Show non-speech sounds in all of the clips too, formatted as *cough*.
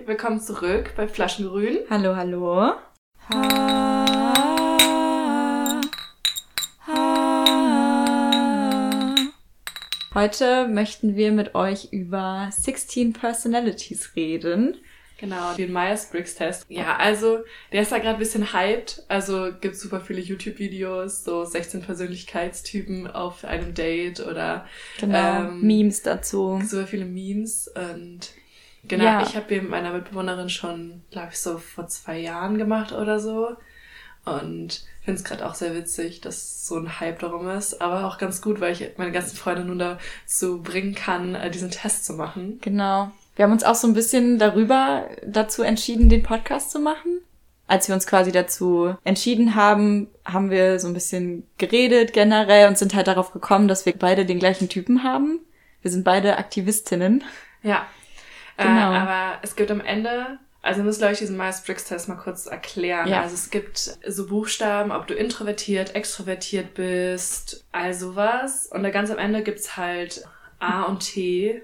Willkommen zurück bei Flaschengrün. Hallo, hallo. Ha, ha. Heute möchten wir mit euch über 16 Personalities reden. Genau, den Myers-Briggs-Test. Ja, also der ist da gerade ein bisschen hyped. Also gibt super viele YouTube-Videos, so 16 Persönlichkeitstypen auf einem Date oder genau, ähm, Memes dazu. Super viele Memes und genau, ja. ich habe hier mit meiner Mitbewohnerin schon, glaube ich, so vor zwei Jahren gemacht oder so. Und finde es gerade auch sehr witzig, dass so ein Hype darum ist. Aber auch ganz gut, weil ich meine ganzen Freunde nun dazu bringen kann, äh, diesen Test zu machen. Genau. Wir haben uns auch so ein bisschen darüber dazu entschieden, den Podcast zu machen. Als wir uns quasi dazu entschieden haben, haben wir so ein bisschen geredet generell und sind halt darauf gekommen, dass wir beide den gleichen Typen haben. Wir sind beide Aktivistinnen. Ja. Äh, genau. Äh, aber es gibt am Ende also wir müssen, glaube ich, diesen Myers-Briggs-Test mal kurz erklären. Ja. Also es gibt so Buchstaben, ob du introvertiert, extrovertiert bist, all sowas. Und da ganz am Ende gibt's halt A und T.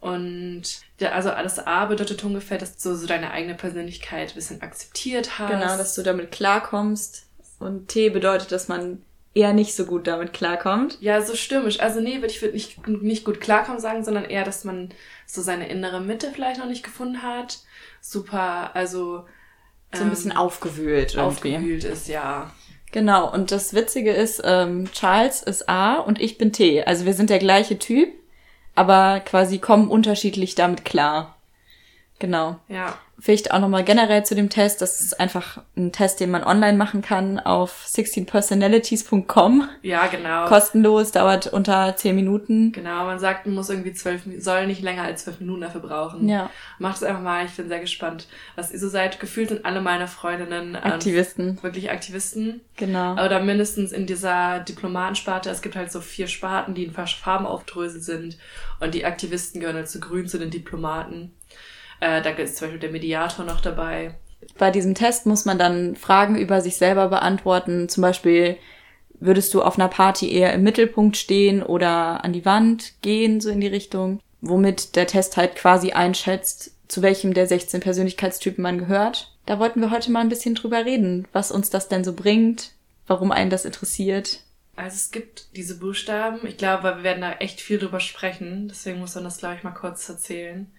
Und ja, also alles A bedeutet ungefähr, dass du so deine eigene Persönlichkeit ein bisschen akzeptiert hast. Genau, dass du damit klarkommst. Und T bedeutet, dass man eher nicht so gut damit klarkommt. Ja, so stürmisch. Also nee, ich würde nicht, nicht gut klarkommen sagen, sondern eher, dass man so seine innere Mitte vielleicht noch nicht gefunden hat. Super, also so ein bisschen ähm, aufgewühlt irgendwie. Aufgewühlt ist, ja. Genau, und das Witzige ist, ähm, Charles ist A und ich bin T. Also wir sind der gleiche Typ aber quasi kommen unterschiedlich damit klar. Genau. Ja. Vielleicht auch nochmal generell zu dem Test. Das ist einfach ein Test, den man online machen kann auf 16personalities.com. Ja, genau. Kostenlos, dauert unter 10 Minuten. Genau, man sagt, man muss irgendwie zwölf, soll nicht länger als zwölf Minuten dafür brauchen. Ja. Macht es einfach mal, ich bin sehr gespannt, was ihr so seid. Gefühlt sind alle meine Freundinnen ähm, Aktivisten. Ähm, wirklich Aktivisten. Genau. Oder mindestens in dieser Diplomatensparte. Es gibt halt so vier Sparten, die in Farben aufdröselt sind. Und die Aktivisten gehören halt zu grün zu den Diplomaten. Äh, da ist zum Beispiel der Mediator noch dabei. Bei diesem Test muss man dann Fragen über sich selber beantworten. Zum Beispiel, würdest du auf einer Party eher im Mittelpunkt stehen oder an die Wand gehen, so in die Richtung? Womit der Test halt quasi einschätzt, zu welchem der 16 Persönlichkeitstypen man gehört. Da wollten wir heute mal ein bisschen drüber reden, was uns das denn so bringt, warum einen das interessiert. Also es gibt diese Buchstaben. Ich glaube, wir werden da echt viel drüber sprechen. Deswegen muss man das, glaube ich, mal kurz erzählen.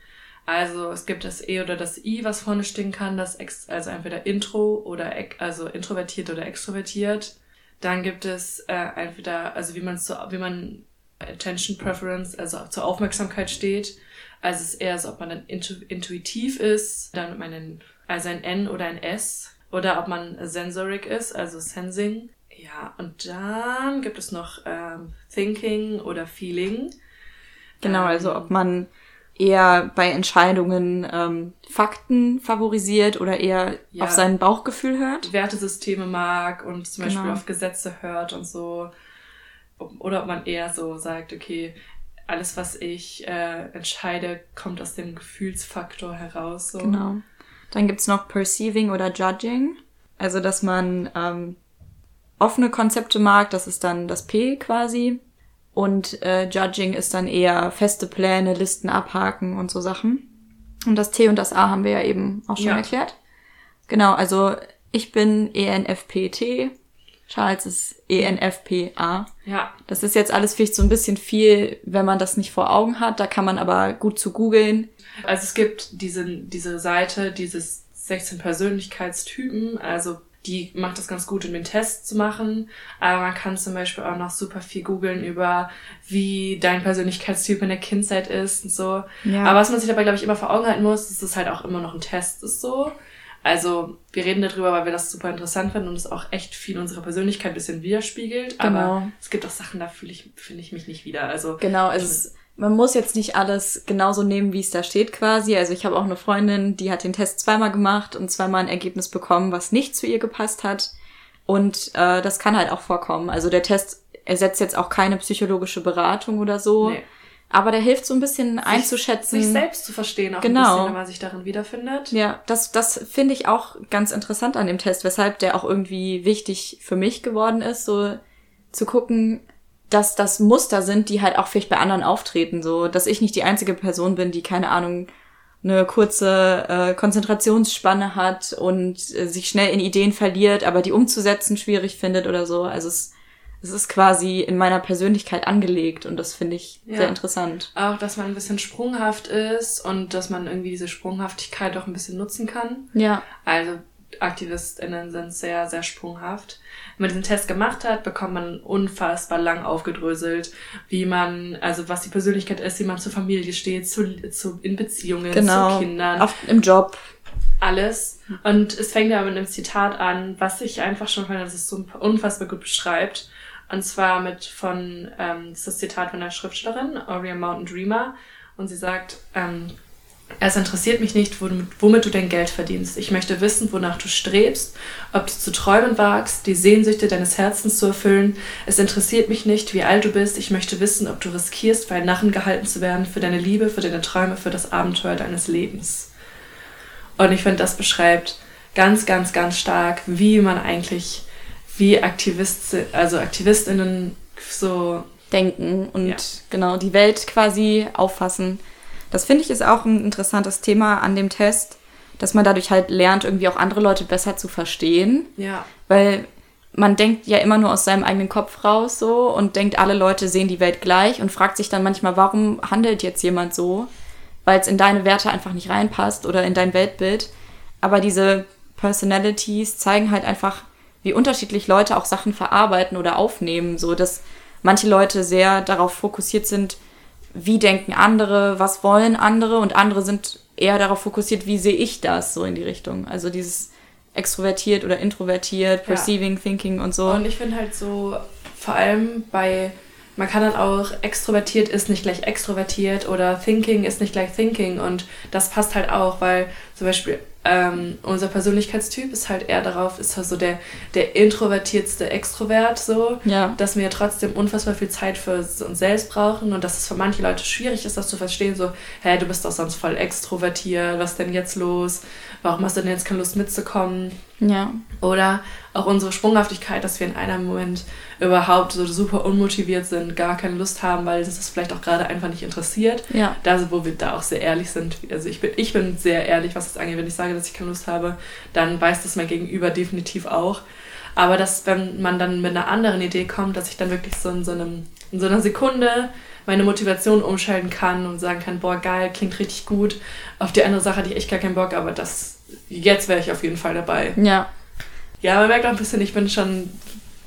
Also es gibt das E oder das I, was vorne stehen kann, das ex also entweder Intro oder also introvertiert oder extrovertiert. Dann gibt es äh, entweder, also wie man zu, wie man Attention Preference, also zur Aufmerksamkeit steht. Also es ist eher so, ob man dann intu intuitiv ist, dann man ein, also ein N oder ein S. Oder ob man sensoric ist, also Sensing. Ja, und dann gibt es noch ähm, Thinking oder Feeling. Genau, also ob man eher bei Entscheidungen ähm, Fakten favorisiert oder eher ja, auf sein Bauchgefühl hört. Wertesysteme mag und zum genau. Beispiel auf Gesetze hört und so. Oder ob man eher so sagt, okay, alles, was ich äh, entscheide, kommt aus dem Gefühlsfaktor heraus. So. Genau. Dann gibt's noch Perceiving oder Judging. Also, dass man ähm, offene Konzepte mag, das ist dann das P quasi. Und äh, Judging ist dann eher feste Pläne, Listen abhaken und so Sachen. Und das T und das A haben wir ja eben auch schon ja. erklärt. Genau, also ich bin ENFPT, Charles ist ENFPA. Ja. Das ist jetzt alles vielleicht so ein bisschen viel, wenn man das nicht vor Augen hat. Da kann man aber gut zu googeln. Also es gibt diese, diese Seite, dieses 16 Persönlichkeitstypen, also die macht das ganz gut, um den Test zu machen. Aber man kann zum Beispiel auch noch super viel googeln über, wie dein Persönlichkeitstyp in der Kindheit ist und so. Ja. Aber was man sich dabei, glaube ich, immer vor Augen halten muss, ist, dass es halt auch immer noch ein Test ist so. Also wir reden darüber, weil wir das super interessant finden und es auch echt viel unserer Persönlichkeit ein bisschen widerspiegelt. Genau. Aber es gibt auch Sachen, da fühle ich, finde ich mich nicht wieder. Also genau, es man muss jetzt nicht alles genauso nehmen, wie es da steht quasi. Also ich habe auch eine Freundin, die hat den Test zweimal gemacht und zweimal ein Ergebnis bekommen, was nicht zu ihr gepasst hat. Und äh, das kann halt auch vorkommen. Also der Test ersetzt jetzt auch keine psychologische Beratung oder so. Nee. Aber der hilft so ein bisschen sich, einzuschätzen. Sich selbst zu verstehen, auch genau. ein bisschen, wenn man sich darin wiederfindet. Ja, das, das finde ich auch ganz interessant an dem Test, weshalb der auch irgendwie wichtig für mich geworden ist, so zu gucken, dass das Muster sind, die halt auch vielleicht bei anderen auftreten, so, dass ich nicht die einzige Person bin, die keine Ahnung eine kurze äh, Konzentrationsspanne hat und äh, sich schnell in Ideen verliert, aber die umzusetzen schwierig findet oder so. Also es, es ist quasi in meiner Persönlichkeit angelegt und das finde ich ja. sehr interessant. Auch, dass man ein bisschen sprunghaft ist und dass man irgendwie diese Sprunghaftigkeit auch ein bisschen nutzen kann. Ja. Also AktivistInnen sind sehr, sehr sprunghaft. Wenn man diesen Test gemacht hat, bekommt man unfassbar lang aufgedröselt, wie man, also was die Persönlichkeit ist, wie man zur Familie steht, zu, zu, in Beziehungen, genau, zu Kindern. Auf, Im Job. Alles. Und es fängt ja mit einem Zitat an, was ich einfach schon fand, dass es so unfassbar gut beschreibt. Und zwar mit von, ähm, das ist das Zitat von der Schriftstellerin, Aurea Mountain Dreamer. Und sie sagt, ähm, es interessiert mich nicht, womit, du dein Geld verdienst. Ich möchte wissen, wonach du strebst, ob du zu träumen wagst, die Sehnsüchte deines Herzens zu erfüllen. Es interessiert mich nicht, wie alt du bist. Ich möchte wissen, ob du riskierst, für einen Narren gehalten zu werden, für deine Liebe, für deine Träume, für das Abenteuer deines Lebens. Und ich finde, das beschreibt ganz, ganz, ganz stark, wie man eigentlich, wie Aktivist, also AktivistInnen so denken und ja. genau die Welt quasi auffassen das finde ich ist auch ein interessantes Thema an dem Test, dass man dadurch halt lernt, irgendwie auch andere Leute besser zu verstehen. Ja. Weil man denkt ja immer nur aus seinem eigenen Kopf raus so und denkt, alle Leute sehen die Welt gleich und fragt sich dann manchmal, warum handelt jetzt jemand so? Weil es in deine Werte einfach nicht reinpasst oder in dein Weltbild. Aber diese Personalities zeigen halt einfach, wie unterschiedlich Leute auch Sachen verarbeiten oder aufnehmen, so dass manche Leute sehr darauf fokussiert sind, wie denken andere, was wollen andere und andere sind eher darauf fokussiert, wie sehe ich das so in die Richtung. Also dieses extrovertiert oder introvertiert, perceiving, ja. thinking und so. Und ich finde halt so, vor allem bei, man kann dann auch extrovertiert ist nicht gleich extrovertiert oder thinking ist nicht gleich thinking und das passt halt auch, weil zum Beispiel ähm, unser Persönlichkeitstyp ist halt eher darauf, ist halt so der, der introvertiertste Extrovert, so, ja. dass wir trotzdem unfassbar viel Zeit für uns selbst brauchen und dass es für manche Leute schwierig ist, das zu verstehen, so, hä, du bist doch sonst voll extrovertiert, was denn jetzt los? Warum hast du denn jetzt keine Lust mitzukommen? Ja. Oder auch unsere Sprunghaftigkeit, dass wir in einem Moment überhaupt so super unmotiviert sind, gar keine Lust haben, weil das ist vielleicht auch gerade einfach nicht interessiert. Ja. Da, wo wir da auch sehr ehrlich sind. Also ich bin, ich bin sehr ehrlich, was das angeht. Wenn ich sage, dass ich keine Lust habe, dann weiß das mein Gegenüber definitiv auch. Aber dass, wenn man dann mit einer anderen Idee kommt, dass ich dann wirklich so in so, einem, in so einer Sekunde meine Motivation umschalten kann und sagen kann, boah, geil, klingt richtig gut. Auf die andere Sache hatte ich echt gar keinen Bock, aber das, jetzt wäre ich auf jeden Fall dabei. Ja. Ja, man merkt auch ein bisschen, ich bin schon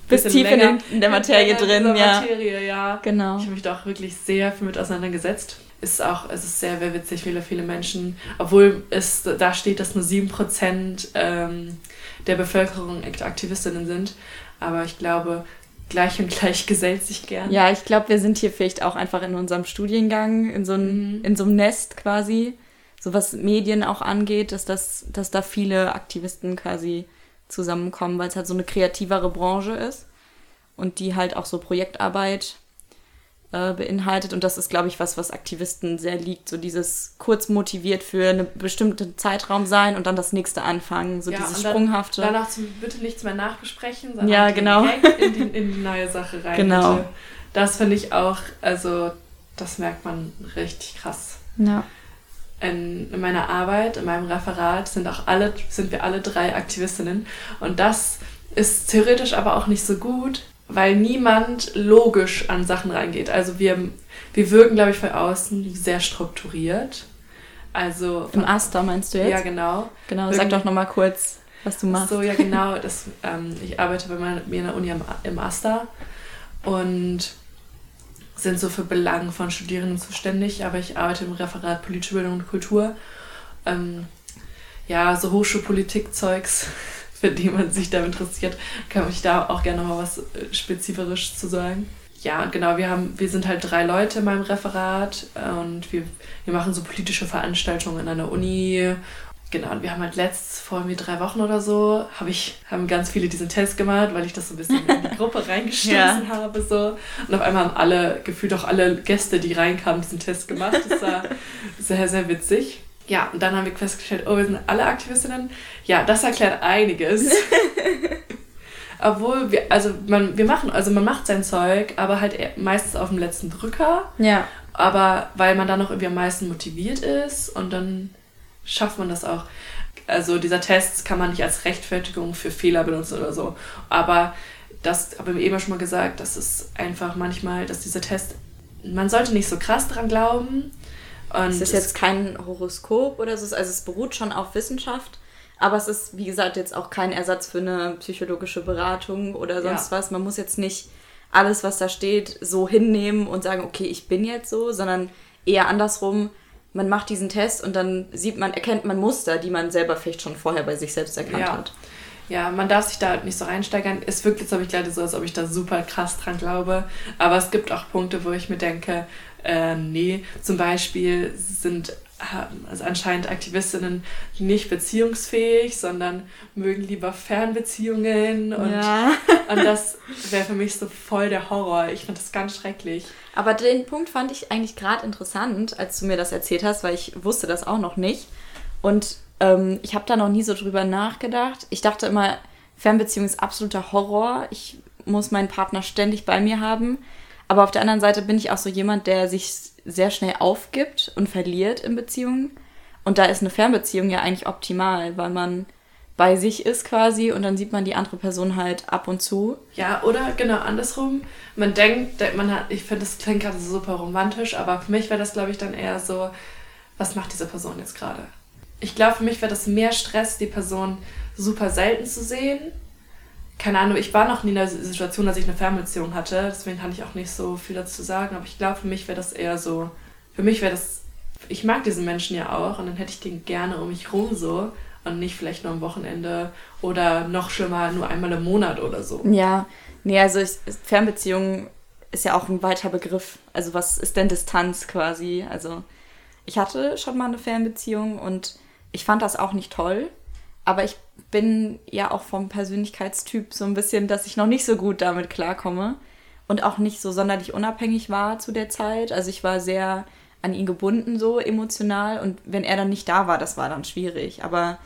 bis tief in, in, der Materie drin, in ja. Materie, ja. Genau. Ich habe mich da auch wirklich sehr viel mit auseinandergesetzt. Ist auch, es ist sehr, sehr witzig, viele, viele Menschen, obwohl es da steht, dass nur 7% ähm, der Bevölkerung Aktivistinnen sind. Aber ich glaube, gleich und gleich gesellt sich gern. Ja, ich glaube, wir sind hier vielleicht auch einfach in unserem Studiengang, in so, ein, mhm. in so einem Nest quasi, so was Medien auch angeht, dass, das, dass da viele Aktivisten quasi zusammenkommen, weil es halt so eine kreativere Branche ist und die halt auch so Projektarbeit äh, beinhaltet. Und das ist, glaube ich, was, was Aktivisten sehr liegt. So dieses kurz motiviert für einen bestimmten Zeitraum sein und dann das nächste anfangen. So ja, dieses dann, Sprunghafte. Danach zum, bitte nichts mehr nachbesprechen, sondern ja, genau. direkt in die, in die neue Sache rein. Genau. Bitte. Das finde ich auch, also das merkt man richtig krass. Ja. In, in, meiner Arbeit, in meinem Referat sind auch alle, sind wir alle drei Aktivistinnen. Und das ist theoretisch aber auch nicht so gut, weil niemand logisch an Sachen reingeht. Also wir, wir wirken, glaube ich, von außen sehr strukturiert. Also im Aster meinst du jetzt? Ja, genau. Genau, sag doch nochmal kurz, was du machst. So, ja, genau. Das, ähm, ich arbeite bei meiner, mir in der Uni im, im Aster und sind so für Belangen von Studierenden zuständig, aber ich arbeite im Referat Politische Bildung und Kultur. Ähm, ja, so Hochschulpolitik-Zeugs für die man sich da interessiert, kann ich da auch gerne mal was äh, spezifisch zu sagen. Ja, genau, wir haben, wir sind halt drei Leute in meinem Referat äh, und wir, wir machen so politische Veranstaltungen in einer Uni Genau, und wir haben halt letzt, vor mir drei Wochen oder so, hab ich, haben ganz viele diesen Test gemacht, weil ich das so ein bisschen in die *laughs* Gruppe reingestoßen ja. habe. So. Und auf einmal haben alle, gefühlt auch alle Gäste, die reinkamen, diesen Test gemacht. Das war *laughs* sehr, sehr witzig. Ja, und dann haben wir festgestellt, oh, wir sind alle Aktivistinnen. Ja, das erklärt einiges. *laughs* Obwohl wir, also man, wir machen, also man macht sein Zeug, aber halt meistens auf dem letzten Drücker. Ja. Aber weil man dann noch irgendwie am meisten motiviert ist und dann schafft man das auch. Also dieser Test kann man nicht als Rechtfertigung für Fehler benutzen oder so. Aber das habe ich eben schon mal gesagt, das ist einfach manchmal, dass dieser Test, man sollte nicht so krass dran glauben. Und es ist jetzt kein Horoskop oder so, also es beruht schon auf Wissenschaft. Aber es ist, wie gesagt, jetzt auch kein Ersatz für eine psychologische Beratung oder sonst ja. was. Man muss jetzt nicht alles, was da steht, so hinnehmen und sagen, okay, ich bin jetzt so, sondern eher andersrum. Man macht diesen Test und dann sieht man, erkennt man Muster, die man selber vielleicht schon vorher bei sich selbst erkannt ja. hat. Ja, man darf sich da nicht so reinsteigern. Es wirkt jetzt, habe ich leider so, als ob ich da super krass dran glaube. Aber es gibt auch Punkte, wo ich mir denke, äh, nee, zum Beispiel sind also anscheinend Aktivistinnen nicht beziehungsfähig, sondern mögen lieber Fernbeziehungen und, ja. *laughs* und das wäre für mich so voll der Horror. Ich finde das ganz schrecklich. Aber den Punkt fand ich eigentlich gerade interessant, als du mir das erzählt hast, weil ich wusste das auch noch nicht. Und ähm, ich habe da noch nie so drüber nachgedacht. Ich dachte immer, Fernbeziehung ist absoluter Horror. Ich muss meinen Partner ständig bei mir haben. Aber auf der anderen Seite bin ich auch so jemand, der sich sehr schnell aufgibt und verliert in Beziehungen. Und da ist eine Fernbeziehung ja eigentlich optimal, weil man bei sich ist quasi und dann sieht man die andere Person halt ab und zu. Ja, oder genau andersrum. Man denkt, man hat, ich finde, das klingt gerade super romantisch, aber für mich wäre das, glaube ich, dann eher so, was macht diese Person jetzt gerade? Ich glaube, für mich wäre das mehr Stress, die Person super selten zu sehen keine Ahnung, ich war noch nie in der Situation, dass ich eine Fernbeziehung hatte, deswegen kann ich auch nicht so viel dazu sagen, aber ich glaube, für mich wäre das eher so, für mich wäre das, ich mag diesen Menschen ja auch und dann hätte ich den gerne um mich rum so und nicht vielleicht nur am Wochenende oder noch schlimmer nur einmal im Monat oder so. Ja, nee, also ich, Fernbeziehung ist ja auch ein weiter Begriff. Also was ist denn Distanz quasi? Also ich hatte schon mal eine Fernbeziehung und ich fand das auch nicht toll, aber ich bin ja auch vom Persönlichkeitstyp so ein bisschen, dass ich noch nicht so gut damit klarkomme und auch nicht so sonderlich unabhängig war zu der Zeit. Also ich war sehr an ihn gebunden, so emotional. Und wenn er dann nicht da war, das war dann schwierig. Aber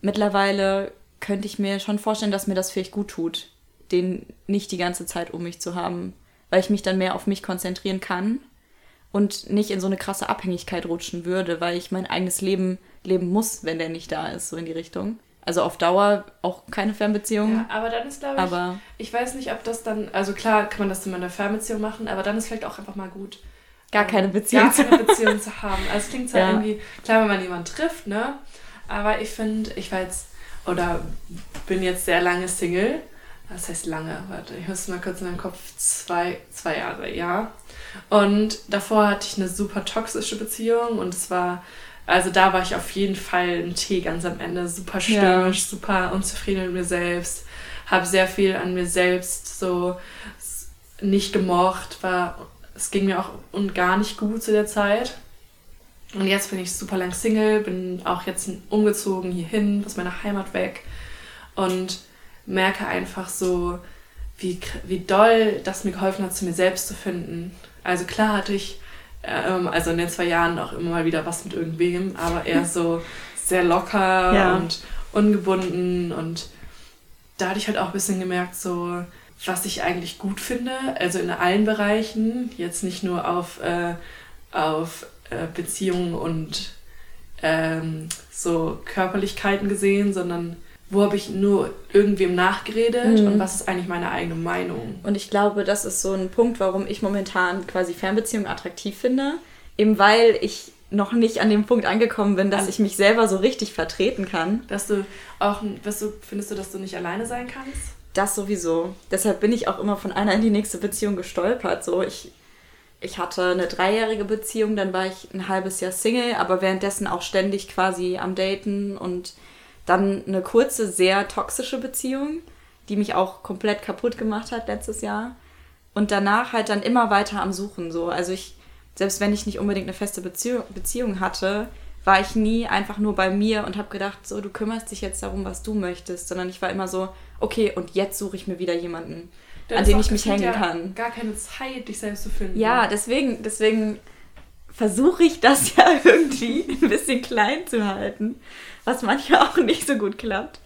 mittlerweile könnte ich mir schon vorstellen, dass mir das vielleicht gut tut, den nicht die ganze Zeit um mich zu haben, weil ich mich dann mehr auf mich konzentrieren kann und nicht in so eine krasse Abhängigkeit rutschen würde, weil ich mein eigenes Leben leben muss, wenn der nicht da ist, so in die Richtung. Also auf Dauer auch keine Fernbeziehung. Ja, aber dann ist, glaube ich, aber ich weiß nicht, ob das dann, also klar kann man das in einer Fernbeziehung machen, aber dann ist vielleicht auch einfach mal gut. Gar ähm, keine Beziehung. Gar keine Beziehung zu haben. Also es klingt zwar *laughs* ja. irgendwie, klar, wenn man jemanden trifft, ne? Aber ich finde, ich war jetzt, oder bin jetzt sehr lange Single. Was heißt lange? Warte, ich muss mal kurz in meinem Kopf. Zwei, zwei Jahre, ja. Und davor hatte ich eine super toxische Beziehung und es war also da war ich auf jeden Fall ein Tee ganz am Ende. Super stürmisch, ja. super unzufrieden mit mir selbst. Habe sehr viel an mir selbst so nicht gemocht. War, es ging mir auch und gar nicht gut zu der Zeit. Und jetzt bin ich super lang Single, bin auch jetzt umgezogen hierhin, aus meiner Heimat weg. Und merke einfach so, wie, wie doll das mir geholfen hat, zu mir selbst zu finden. Also klar hatte ich ähm, also in den zwei Jahren auch immer mal wieder was mit irgendwem, aber eher so sehr locker *laughs* ja. und ungebunden und da hatte ich halt auch ein bisschen gemerkt, so was ich eigentlich gut finde, also in allen Bereichen, jetzt nicht nur auf, äh, auf äh, Beziehungen und ähm, so Körperlichkeiten gesehen, sondern wo habe ich nur irgendwem nachgeredet mhm. und was ist eigentlich meine eigene Meinung. Und ich glaube, das ist so ein Punkt, warum ich momentan quasi Fernbeziehungen attraktiv finde. Eben weil ich noch nicht an dem Punkt angekommen bin, dass also, ich mich selber so richtig vertreten kann. Dass du auch, weißt du, findest du, dass du nicht alleine sein kannst? Das sowieso. Deshalb bin ich auch immer von einer in die nächste Beziehung gestolpert. So, ich, ich hatte eine dreijährige Beziehung, dann war ich ein halbes Jahr Single, aber währenddessen auch ständig quasi am Daten und dann eine kurze, sehr toxische Beziehung, die mich auch komplett kaputt gemacht hat letztes Jahr. Und danach halt dann immer weiter am Suchen. So. Also ich, selbst wenn ich nicht unbedingt eine feste Beziehung, Beziehung hatte, war ich nie einfach nur bei mir und habe gedacht, so, du kümmerst dich jetzt darum, was du möchtest, sondern ich war immer so, okay, und jetzt suche ich mir wieder jemanden, an den ich mich hängen ja kann. Gar keine Zeit, dich selbst zu finden. Ja, deswegen, deswegen versuche ich das ja *laughs* irgendwie ein bisschen klein zu halten was manchmal auch nicht so gut klappt.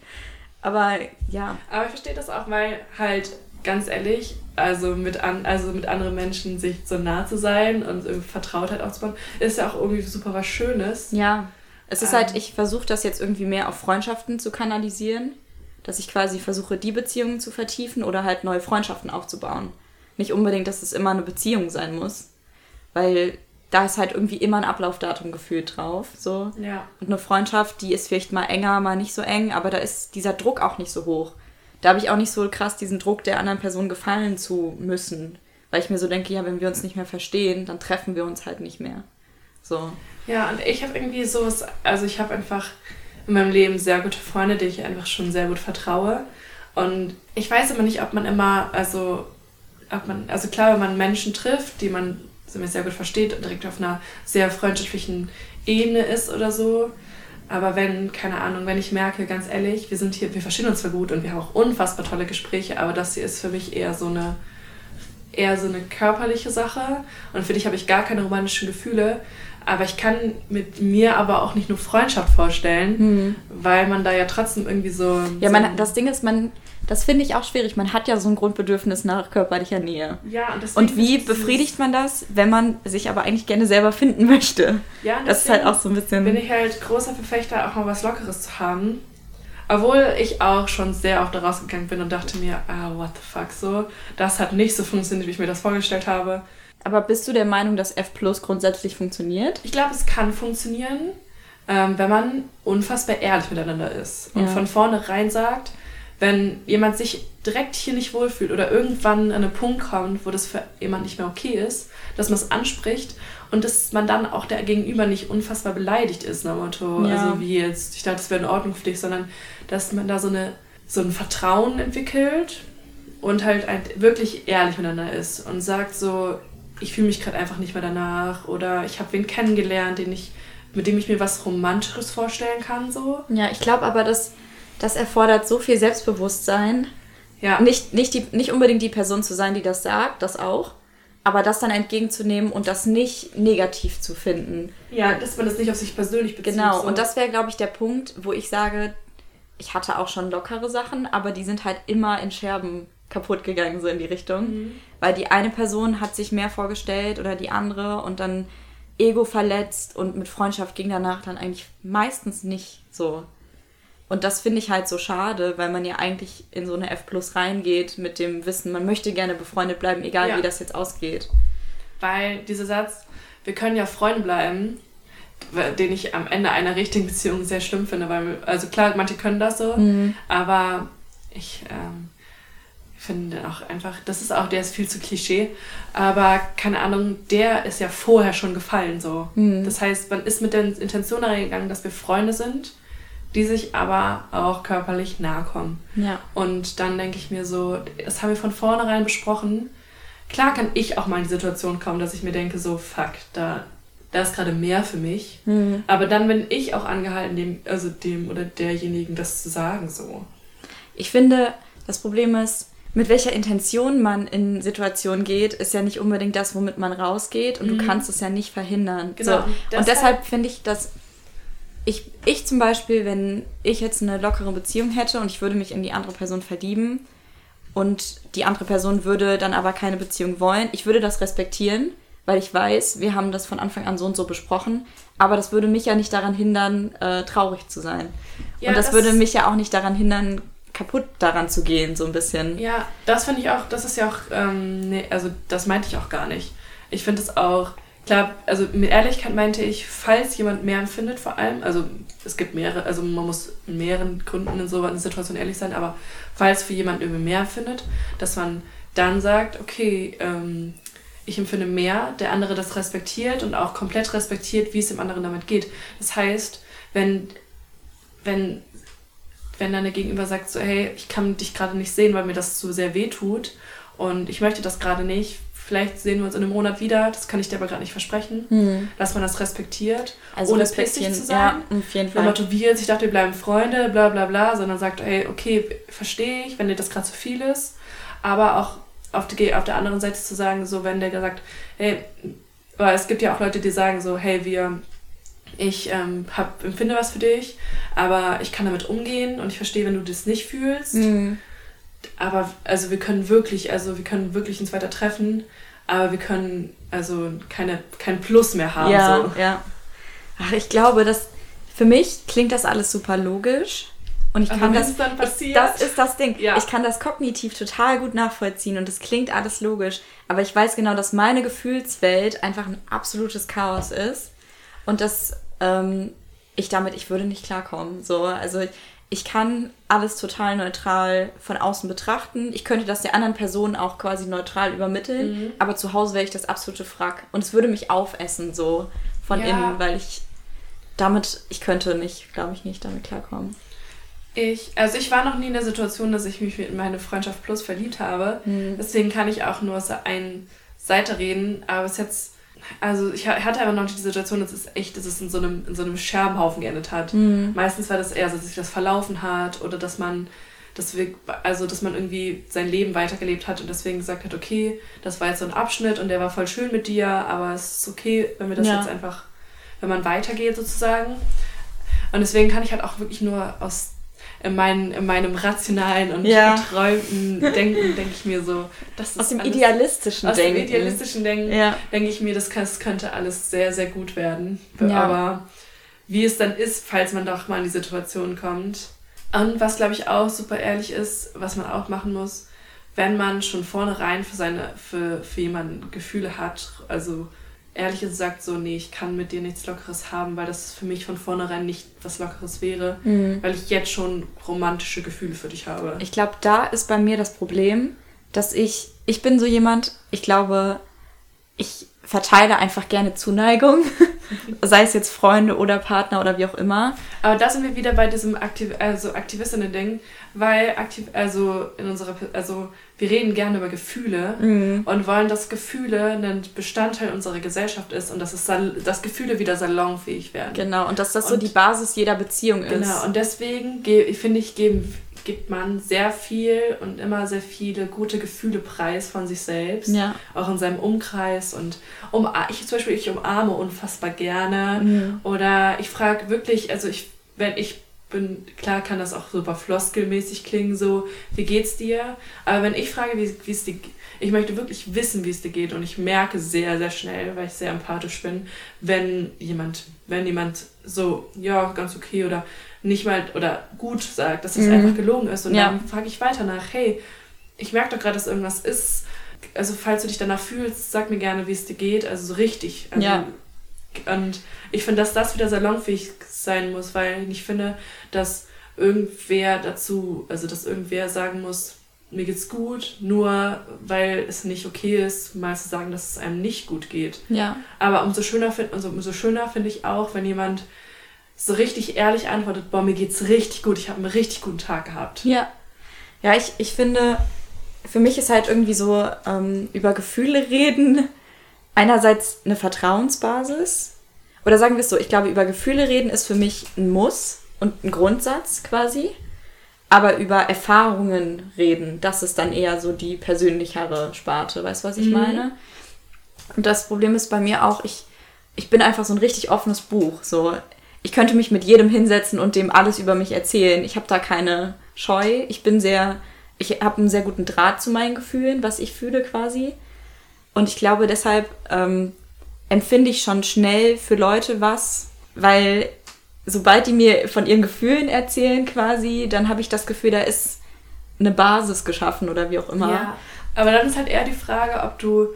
Aber ja. Aber ich verstehe das auch, weil halt ganz ehrlich, also mit, an, also mit anderen Menschen sich so nah zu sein und Vertrautheit aufzubauen, ist ja auch irgendwie super was Schönes. Ja. Es ist ähm. halt, ich versuche das jetzt irgendwie mehr auf Freundschaften zu kanalisieren, dass ich quasi versuche, die Beziehungen zu vertiefen oder halt neue Freundschaften aufzubauen. Nicht unbedingt, dass es immer eine Beziehung sein muss, weil da ist halt irgendwie immer ein Ablaufdatum gefühlt drauf. So. Ja. Und eine Freundschaft, die ist vielleicht mal enger, mal nicht so eng, aber da ist dieser Druck auch nicht so hoch. Da habe ich auch nicht so krass diesen Druck, der anderen Person gefallen zu müssen. Weil ich mir so denke, ja, wenn wir uns nicht mehr verstehen, dann treffen wir uns halt nicht mehr. So. Ja, und ich habe irgendwie so, also ich habe einfach in meinem Leben sehr gute Freunde, denen ich einfach schon sehr gut vertraue. Und ich weiß immer nicht, ob man immer, also, ob man, also klar, wenn man Menschen trifft, die man sehr gut versteht und direkt auf einer sehr freundschaftlichen Ebene ist oder so. Aber wenn, keine Ahnung, wenn ich merke, ganz ehrlich, wir sind hier, wir verstehen uns zwar gut und wir haben auch unfassbar tolle Gespräche, aber das hier ist für mich eher so eine, eher so eine körperliche Sache und für dich habe ich gar keine romantischen Gefühle. Aber ich kann mit mir aber auch nicht nur Freundschaft vorstellen, mhm. weil man da ja trotzdem irgendwie so. Ja, so man, das Ding ist, man, das finde ich auch schwierig. Man hat ja so ein Grundbedürfnis nach körperlicher Nähe. Ja, und, und wie befriedigt man das, wenn man sich aber eigentlich gerne selber finden möchte? Ja, das ist halt auch so ein bisschen. Bin ich halt großer Verfechter, auch mal was Lockeres zu haben. Obwohl ich auch schon sehr oft daraus gegangen bin und dachte mir, ah, what the fuck, so. Das hat nicht so funktioniert, wie ich mir das vorgestellt habe. Aber bist du der Meinung, dass F Plus grundsätzlich funktioniert? Ich glaube, es kann funktionieren, ähm, wenn man unfassbar ehrlich miteinander ist und ja. von vornherein sagt, wenn jemand sich direkt hier nicht wohlfühlt oder irgendwann an einen Punkt kommt, wo das für jemand nicht mehr okay ist, dass man es anspricht und dass man dann auch der Gegenüber nicht unfassbar beleidigt ist, nach Motto, ja. also wie jetzt, ich dachte, das wäre in Ordnung für dich, sondern dass man da so, eine, so ein Vertrauen entwickelt und halt wirklich ehrlich miteinander ist und sagt so, ich fühle mich gerade einfach nicht mehr danach oder ich habe wen kennengelernt, den ich, mit dem ich mir was Romantisches vorstellen kann. So. Ja, ich glaube aber, dass das erfordert so viel Selbstbewusstsein. Ja. Nicht, nicht, die, nicht unbedingt die Person zu sein, die das sagt, das auch, aber das dann entgegenzunehmen und das nicht negativ zu finden. Ja, dass man das nicht auf sich persönlich bezieht. Genau, so. und das wäre, glaube ich, der Punkt, wo ich sage, ich hatte auch schon lockere Sachen, aber die sind halt immer in Scherben kaputt gegangen, so in die Richtung. Mhm. Weil die eine Person hat sich mehr vorgestellt oder die andere und dann Ego verletzt und mit Freundschaft ging danach dann eigentlich meistens nicht so. Und das finde ich halt so schade, weil man ja eigentlich in so eine F Plus reingeht mit dem Wissen, man möchte gerne befreundet bleiben, egal ja. wie das jetzt ausgeht. Weil dieser Satz, wir können ja Freunde bleiben, den ich am Ende einer richtigen Beziehung sehr schlimm finde, weil, also klar, manche können das so, mhm. aber ich ähm, finde auch einfach, das ist auch, der ist viel zu Klischee, aber keine Ahnung, der ist ja vorher schon gefallen so. Mhm. Das heißt, man ist mit der Intention reingegangen, dass wir Freunde sind, die sich aber auch körperlich nahe kommen. Ja. Und dann denke ich mir so, das haben wir von vornherein besprochen. Klar kann ich auch mal in die Situation kommen, dass ich mir denke, so, fuck, da, da ist gerade mehr für mich. Mhm. Aber dann bin ich auch angehalten, dem, also dem oder derjenigen das zu sagen, so. Ich finde, das Problem ist, mit welcher Intention man in Situationen geht, ist ja nicht unbedingt das, womit man rausgeht und mhm. du kannst es ja nicht verhindern. Genau. So. Deshalb und deshalb finde ich, dass ich, ich zum Beispiel, wenn ich jetzt eine lockere Beziehung hätte und ich würde mich in die andere Person verlieben und die andere Person würde dann aber keine Beziehung wollen, ich würde das respektieren, weil ich weiß, wir haben das von Anfang an so und so besprochen, aber das würde mich ja nicht daran hindern, äh, traurig zu sein. Ja, und das, das würde mich ja auch nicht daran hindern, kaputt daran zu gehen, so ein bisschen. Ja, das finde ich auch, das ist ja auch, ähm, nee, also das meinte ich auch gar nicht. Ich finde es auch, klar, also mit Ehrlichkeit meinte ich, falls jemand mehr empfindet vor allem, also es gibt mehrere, also man muss in mehreren Gründen in so einer Situation ehrlich sein, aber falls für jemanden irgendwie mehr empfindet, dass man dann sagt, okay, ähm, ich empfinde mehr, der andere das respektiert und auch komplett respektiert, wie es dem anderen damit geht. Das heißt, wenn, wenn wenn deine Gegenüber sagt so, hey, ich kann dich gerade nicht sehen, weil mir das zu sehr weh tut und ich möchte das gerade nicht, vielleicht sehen wir uns in einem Monat wieder, das kann ich dir aber gerade nicht versprechen, hm. dass man das respektiert, also ohne pissig zu sein. Ja, auf jeden Fall. motiviert, ich dachte, wir bleiben Freunde, bla bla bla, sondern sagt, hey, okay, verstehe ich, wenn dir das gerade zu viel ist, aber auch auf, die, auf der anderen Seite zu sagen, so wenn der sagt, hey, aber es gibt ja auch Leute, die sagen so, hey, wir ich ähm, hab, empfinde was für dich, aber ich kann damit umgehen und ich verstehe, wenn du das nicht fühlst. Mhm. Aber also wir können wirklich, also wir können wirklich uns weiter treffen, aber wir können also keine, kein Plus mehr haben. Ja, so. ja. Ach, ich glaube, dass für mich klingt das alles super logisch. Und ich Aber kann das. dann ich, passiert? das ist das Ding. Ja. Ich kann das kognitiv total gut nachvollziehen und es klingt alles logisch. Aber ich weiß genau, dass meine Gefühlswelt einfach ein absolutes Chaos ist. Und dass ähm, ich damit, ich würde nicht klarkommen. So, also ich kann alles total neutral von außen betrachten. Ich könnte das der anderen Person auch quasi neutral übermitteln. Mhm. Aber zu Hause wäre ich das absolute Frack. Und es würde mich aufessen, so von Ja. innen, weil ich damit, ich könnte nicht, glaube ich, nicht damit klarkommen. Ich, also ich war noch nie in der Situation, dass ich mich in meine Freundschaft Plus verliebt habe. Deswegen kann ich auch nur aus der einen Seite reden. Aber es ist jetzt, also ich ha- hatte aber noch nicht die Situation, dass es echt, dass es in so einem, in so einem Scherbenhaufen geendet hat. Meistens war das eher so, dass sich das verlaufen hat oder dass man, dass wir, also dass man irgendwie sein Leben weitergelebt hat und deswegen gesagt hat, okay, das war jetzt so ein Abschnitt und der war voll schön mit dir, aber es ist okay, wenn wir das Ja. jetzt einfach, wenn man weitergeht sozusagen. Und deswegen kann ich halt auch wirklich nur aus in, mein, in meinem rationalen und Ja. geträumten Denken denke ich mir so, das ist Aus dem alles, idealistischen aus Denken. dem idealistischen Denken Ja. denke ich mir, das, kann, das könnte alles sehr, sehr gut werden. Ja. Aber wie es dann ist, falls man doch mal in die Situation kommt. Und was, glaube ich, auch super ehrlich ist, was man auch machen muss, wenn man schon vornherein für seine, für, für jemanden Gefühle hat, also ehrlich gesagt so, nee, ich kann mit dir nichts Lockeres haben, weil das für mich von vornherein nicht was Lockeres wäre, weil ich jetzt schon romantische Gefühle für dich habe. Ich glaube, da ist bei mir das Problem, dass ich, ich bin so jemand, ich glaube, ich verteile einfach gerne Zuneigung, *laughs* sei es jetzt Freunde oder Partner oder wie auch immer. Aber da sind wir wieder bei diesem Aktiv also Aktivistinnen-Ding, weil aktiv also in unserer also wir reden gerne über Gefühle und wollen, dass Gefühle ein Bestandteil unserer Gesellschaft ist und dass es dass Gefühle wieder salonfähig werden. Genau, und dass das so Und- die Basis jeder Beziehung ist. Genau, und deswegen ge- finde ich, geben, gibt man sehr viel und immer sehr viele gute Gefühle preis von sich selbst. Ja. Auch in seinem Umkreis. Und um, ich zum Beispiel, ich umarme unfassbar gerne. Oder ich frage wirklich, also ich, wenn ich bin, klar kann das auch super floskelmäßig klingen, so, wie geht's dir? Aber wenn ich frage, wie es dir ge- ich möchte wirklich wissen, wie es dir geht und ich merke sehr, sehr schnell, weil ich sehr empathisch bin, wenn jemand, wenn jemand so, ja, ganz okay oder nicht mal oder gut sagt, dass es einfach gelogen ist und Ja. dann frage ich weiter nach, hey, ich merke doch gerade, dass irgendwas ist. Also falls du dich danach fühlst, sag mir gerne, wie es dir geht. Also so richtig. Also, Ja. Und ich finde, dass das wieder salonfähig sein muss, weil ich finde, dass irgendwer dazu, also dass irgendwer sagen muss, mir geht's gut, nur weil es nicht okay ist, mal zu sagen, dass es einem nicht gut geht. Ja. Aber umso schöner, find, also umso schöner finde ich auch, wenn jemand so richtig ehrlich antwortet, boah, mir geht's richtig gut, ich habe einen richtig guten Tag gehabt. Ja. Ja, ich, ich finde, für mich ist halt irgendwie so ähm, über Gefühle reden einerseits eine Vertrauensbasis. Oder sagen wir es so, ich glaube, über Gefühle reden ist für mich ein Muss und ein Grundsatz quasi. Aber über Erfahrungen reden, das ist dann eher so die persönlichere Sparte. Weißt du, was ich meine? Und das Problem ist bei mir auch, ich, ich bin einfach so ein richtig offenes Buch. So, ich könnte mich mit jedem hinsetzen und dem alles über mich erzählen. Ich habe da keine Scheu. Ich bin sehr, ich habe einen sehr guten Draht zu meinen Gefühlen, was ich fühle quasi. Und ich glaube, deshalb ähm, empfinde ich schon schnell für Leute was, weil sobald die mir von ihren Gefühlen erzählen quasi, dann habe ich das Gefühl, da ist eine Basis geschaffen oder wie auch immer. Ja, aber dann ist halt eher die Frage, ob du,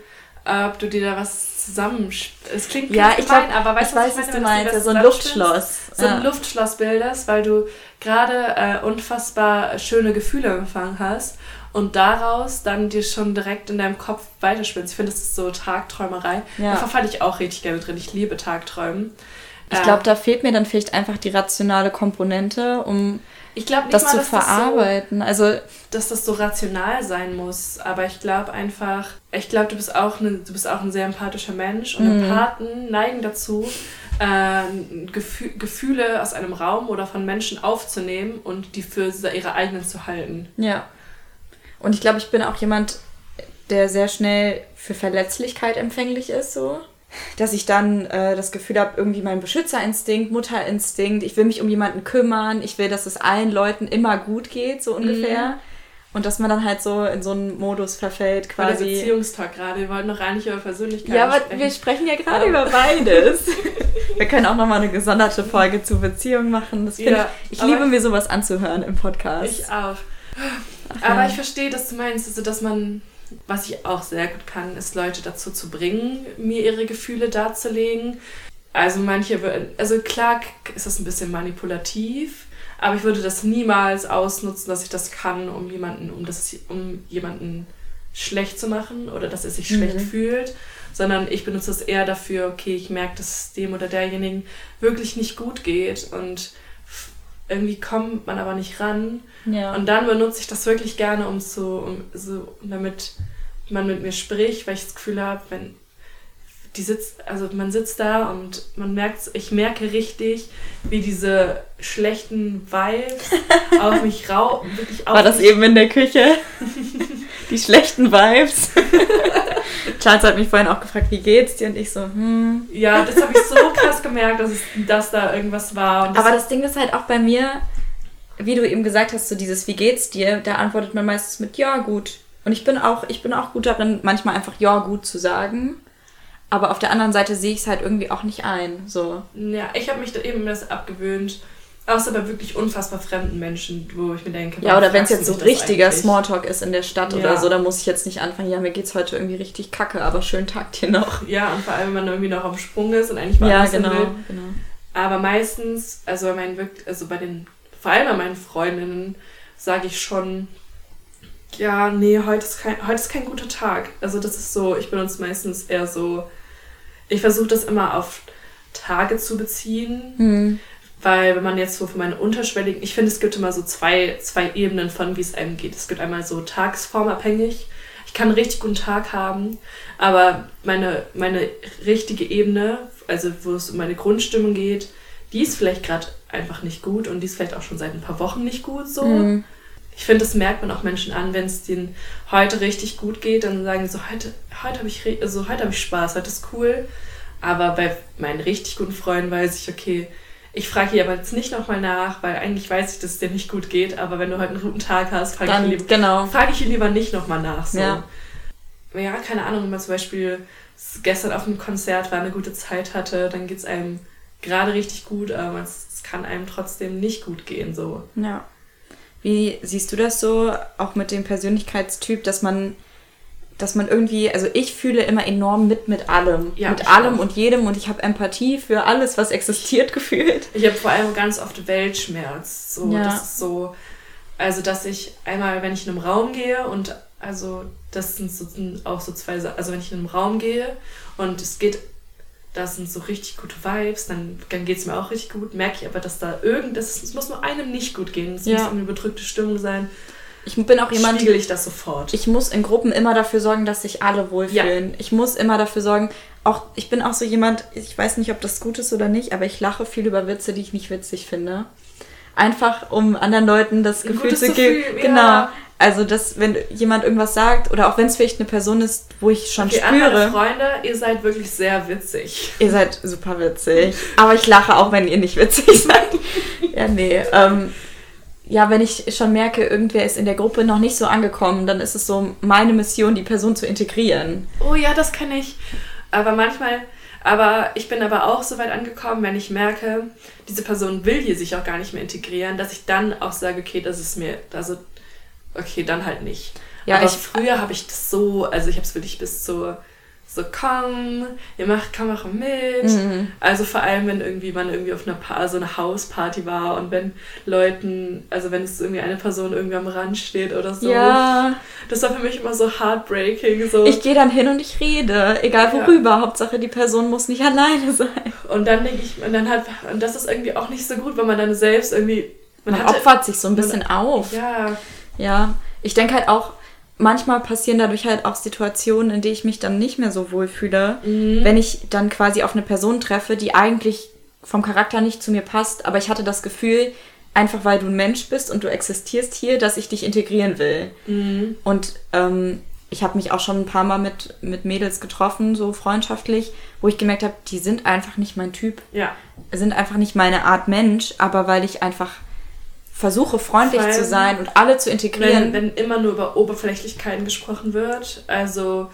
ob du dir da was zusammen. Es klingt Ja, ich gemein, glaub, aber weißt ich du, weiß, was was du dass meinst, ja, so ein Luftschloss. So Ja. ein Luftschloss bildest, weil du gerade äh, unfassbar schöne Gefühle empfangen hast und daraus dann dir schon direkt in deinem Kopf weiterspinnst. Ich finde, das ist so Tagträumerei. Ja. Da verfalle ich auch richtig gerne drin. Ich liebe Tagträumen. Ich Äh, glaube, da fehlt mir dann vielleicht einfach die rationale Komponente, um ich glaub nicht das mal, zu dass das so verarbeiten. also dass das so rational sein muss, aber ich glaube einfach, ich glaube, du bist auch ne, du bist auch ein sehr empathischer Mensch und Empathen neigen dazu, äh, Gefü Gefühle aus einem Raum oder von Menschen aufzunehmen und die für ihre eigenen zu halten. Ja. Und ich glaube, ich bin auch jemand, der sehr schnell für Verletzlichkeit empfänglich ist, so. Dass ich dann äh, das Gefühl habe, irgendwie mein Beschützerinstinkt, Mutterinstinkt, ich will mich um jemanden kümmern, ich will, dass es allen Leuten immer gut geht, so ungefähr. Und dass man dann halt so in so einen Modus verfällt, quasi. Oder Beziehungstalk gerade. Wir wollten noch eigentlich über Persönlichkeit Ja, aber sprechen. wir sprechen ja gerade über beides. *laughs* wir können auch nochmal eine gesonderte Folge zu Beziehungen machen. Das Ja, ich ich aber- liebe mir sowas anzuhören im Podcast. Ich auch. ja. Aber ich verstehe, dass du meinst, also dass man, was ich auch sehr gut kann, ist Leute dazu zu bringen, mir ihre Gefühle darzulegen. Also manche, würden- also klar ist das ein bisschen manipulativ, aber ich würde das niemals ausnutzen, dass ich das kann, um jemanden, um das, um jemanden schlecht zu machen oder dass er sich schlecht Mhm. fühlt, sondern ich benutze es eher dafür, okay, ich merke, dass es dem oder derjenigen wirklich nicht gut geht und irgendwie kommt man aber nicht ran. ja. Und dann benutze ich das wirklich gerne, um so, um so damit man mit mir spricht, weil ich das Gefühl habe, wenn die sitzt, also man sitzt da und man merkt, ich merke richtig, wie diese schlechten Vibes *laughs* auf mich rau, wirklich auf War das eben in der Küche? *laughs* Die schlechten Vibes. *laughs* Charles hat mich vorhin auch gefragt, wie geht's dir? Und ich so, hm. Ja, das habe ich so *laughs* krass gemerkt, dass, es, dass da irgendwas war. Das, Aber das Ding ist halt auch bei mir, wie du eben gesagt hast, so dieses Wie geht's dir, da antwortet man meistens mit Ja, gut. Und ich bin auch, ich bin auch gut darin, manchmal einfach Ja, gut zu sagen. Aber auf der anderen Seite sehe ich es halt irgendwie auch nicht ein. So. ja, ich habe mich da eben das abgewöhnt. Außer bei wirklich unfassbar fremden Menschen, wo ich mir denke, Ja, oder wenn es jetzt so richtiger? Smalltalk ist in der Stadt Ja. oder so, da muss ich jetzt nicht anfangen, ja, mir geht's heute irgendwie richtig kacke, aber schönen Tag dir noch. Ja, und vor allem, wenn man irgendwie noch auf dem Sprung ist und eigentlich mal Ja, genau, will. genau. Aber meistens, also bei meinen wirk- also bei den, vor allem bei meinen Freundinnen, sage ich schon, ja, nee, heute ist, kein, heute ist kein guter Tag. Also das ist so, ich benutze meistens eher so, ich versuche das immer auf Tage zu beziehen, Hm. Weil wenn man jetzt so von meinen unterschwelligen, ich finde, es gibt immer so zwei, zwei Ebenen von, wie es einem geht. Es gibt einmal so tagsformabhängig. Ich kann einen richtig guten Tag haben, aber meine, meine richtige Ebene, also wo es um meine Grundstimmung geht, die ist vielleicht gerade einfach nicht gut und die ist vielleicht auch schon seit ein paar Wochen nicht gut so. Hm. Ich finde, das merkt man auch Menschen an, wenn es denen heute richtig gut geht, dann sagen die so, heute, heute habe ich, also heute habe ich Spaß, heute ist cool. Aber bei meinen richtig guten Freunden weiß ich, okay, ich frage hier aber jetzt nicht nochmal nach, weil eigentlich weiß ich, dass es dir nicht gut geht, aber wenn du heute einen guten Tag hast, frage ich, lieber, genau. frage ich ihn lieber nicht nochmal nach. So. Ja. ja, keine Ahnung, wenn man zum Beispiel gestern auf einem Konzert war, eine gute Zeit hatte, dann geht es einem gerade richtig gut, aber es, es kann einem trotzdem nicht gut gehen. So. Ja. Wie siehst du das so, auch mit dem Persönlichkeitstyp, dass man, dass man irgendwie, also ich fühle immer enorm mit mit allem. Ja, mit allem auch. und jedem und ich habe Empathie für alles, was existiert, *laughs* gefühlt. Ich habe vor allem ganz oft Weltschmerz. So, Ja. Das ist so, also dass ich einmal, wenn ich in einem Raum gehe und also das sind, so, sind auch so zwei also wenn ich in einem Raum gehe und es geht, da sind so richtig gute Vibes, dann, dann geht es mir auch richtig gut, merke ich aber, dass da irgendwas, es muss nur einem nicht gut gehen, es Ja. muss eine bedrückte Stimmung sein, Ich bin auch jemand, spiegel ich das sofort. ich muss in Gruppen immer dafür sorgen, dass sich alle wohlfühlen. Ich muss immer dafür sorgen, auch ich bin auch so jemand, ich weiß nicht, ob das gut ist oder nicht, aber ich lache viel über Witze, die ich nicht witzig finde. Einfach um anderen Leuten das Ein Gefühl zu geben. Gefühl, Genau. ja. Also, dass wenn jemand irgendwas sagt oder auch wenn es vielleicht eine Person ist, wo ich schon okay, spüre, Freunde, ihr seid wirklich sehr witzig. ihr seid super witzig. Aber ich lache auch, wenn ihr nicht witzig seid. *laughs* ja, nee. Ähm, ja, wenn ich schon merke, irgendwer ist in der Gruppe noch nicht so angekommen, dann ist es so meine Mission, die Person zu integrieren. Oh ja, das kann ich. Aber manchmal, aber ich bin aber auch so weit angekommen, wenn ich merke, diese Person will hier sich auch gar nicht mehr integrieren, dass ich dann auch sage, okay, das ist mir, also, okay, dann halt nicht. Ja, aber ich- früher habe ich das so, also ich habe es wirklich bis so, so komm, ihr macht, auch mit. Mhm. Also vor allem, wenn irgendwie man irgendwie auf einer pa so eine Hausparty war und wenn Leuten, also wenn es irgendwie eine Person irgendwie am Rand steht oder so. Ja, Das war für mich immer so heartbreaking. So. ich gehe dann hin und ich rede, egal Ja. worüber. Hauptsache, die Person muss nicht *laughs* alleine sein. Und dann denke ich, und dann halt, und das ist irgendwie auch nicht so gut, weil man dann selbst irgendwie. Man hatte- opfert sich so ein bisschen auf. Ja, Ja, ich denke halt auch, manchmal passieren dadurch halt auch Situationen, in denen ich mich dann nicht mehr so wohl fühle, Mhm. wenn ich dann quasi auf eine Person treffe, die eigentlich vom Charakter nicht zu mir passt, aber ich hatte das Gefühl, einfach weil du ein Mensch bist und du existierst hier, dass ich dich integrieren will. Mhm. Und ähm, ich habe mich auch schon ein paar Mal mit, mit Mädels getroffen, so freundschaftlich, wo ich gemerkt habe, die sind einfach nicht mein Typ ja. sind einfach nicht meine Art Mensch, aber weil ich einfach versuche freundlich allem, zu sein und alle zu integrieren. Wenn, wenn immer nur über Oberflächlichkeiten gesprochen wird, also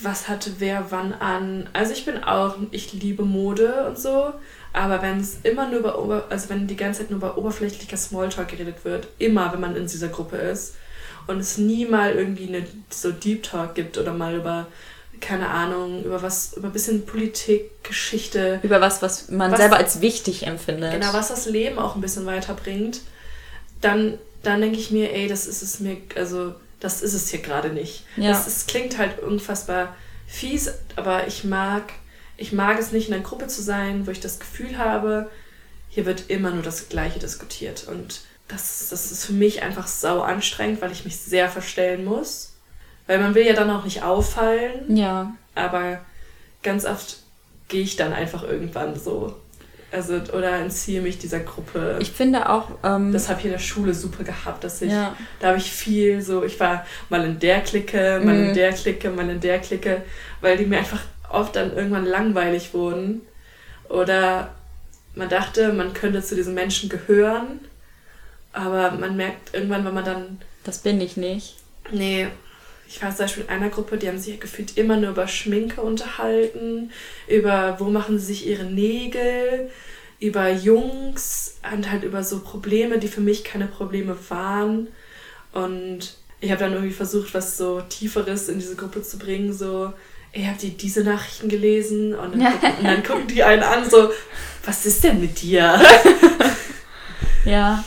was hatte wer wann an. Also ich bin auch, ich liebe Mode und so, aber wenn es immer nur über, Ober also wenn die ganze Zeit nur über oberflächlicher Smalltalk geredet wird, immer, wenn man in dieser Gruppe ist und es nie mal irgendwie eine so Deep Talk gibt oder mal über keine Ahnung, über was, über ein bisschen Politik, Geschichte. Über was, was man was, selber als wichtig empfindet. Genau, was das Leben auch ein bisschen weiterbringt, dann, dann denke ich mir, ey, das ist es mir, also das ist es hier gerade nicht. Ja. Das, das klingt halt unfassbar fies, aber ich mag, ich mag es nicht, in einer Gruppe zu sein, wo ich das Gefühl habe, hier wird immer nur das Gleiche diskutiert. Und das, das ist für mich einfach sau anstrengend, weil ich mich sehr verstellen muss. Weil man will ja dann auch nicht auffallen. Ja. Aber ganz oft gehe ich dann einfach irgendwann so also oder entziehe mich dieser Gruppe. Ich finde auch. Ähm, das habe ich in der Schule super gehabt, dass ich, ja. da habe ich viel so, ich war mal in der Clique, mal mhm. in der Clique, mal in der Clique, weil die mir einfach oft dann irgendwann langweilig wurden. Oder man dachte, man könnte zu diesen Menschen gehören, aber man merkt irgendwann, wenn man dann. Das bin ich nicht. Nee, ich war zum Beispiel in einer Gruppe, die haben sich gefühlt immer nur über Schminke unterhalten, über wo machen sie sich ihre Nägel, über Jungs und halt über so Probleme, die für mich keine Probleme waren. Und ich habe dann irgendwie versucht, was so Tieferes in diese Gruppe zu bringen, so, ey, habt ihr diese Nachrichten gelesen? Und dann, gucken, und dann gucken die einen an, so, was ist denn mit dir? *laughs* ja.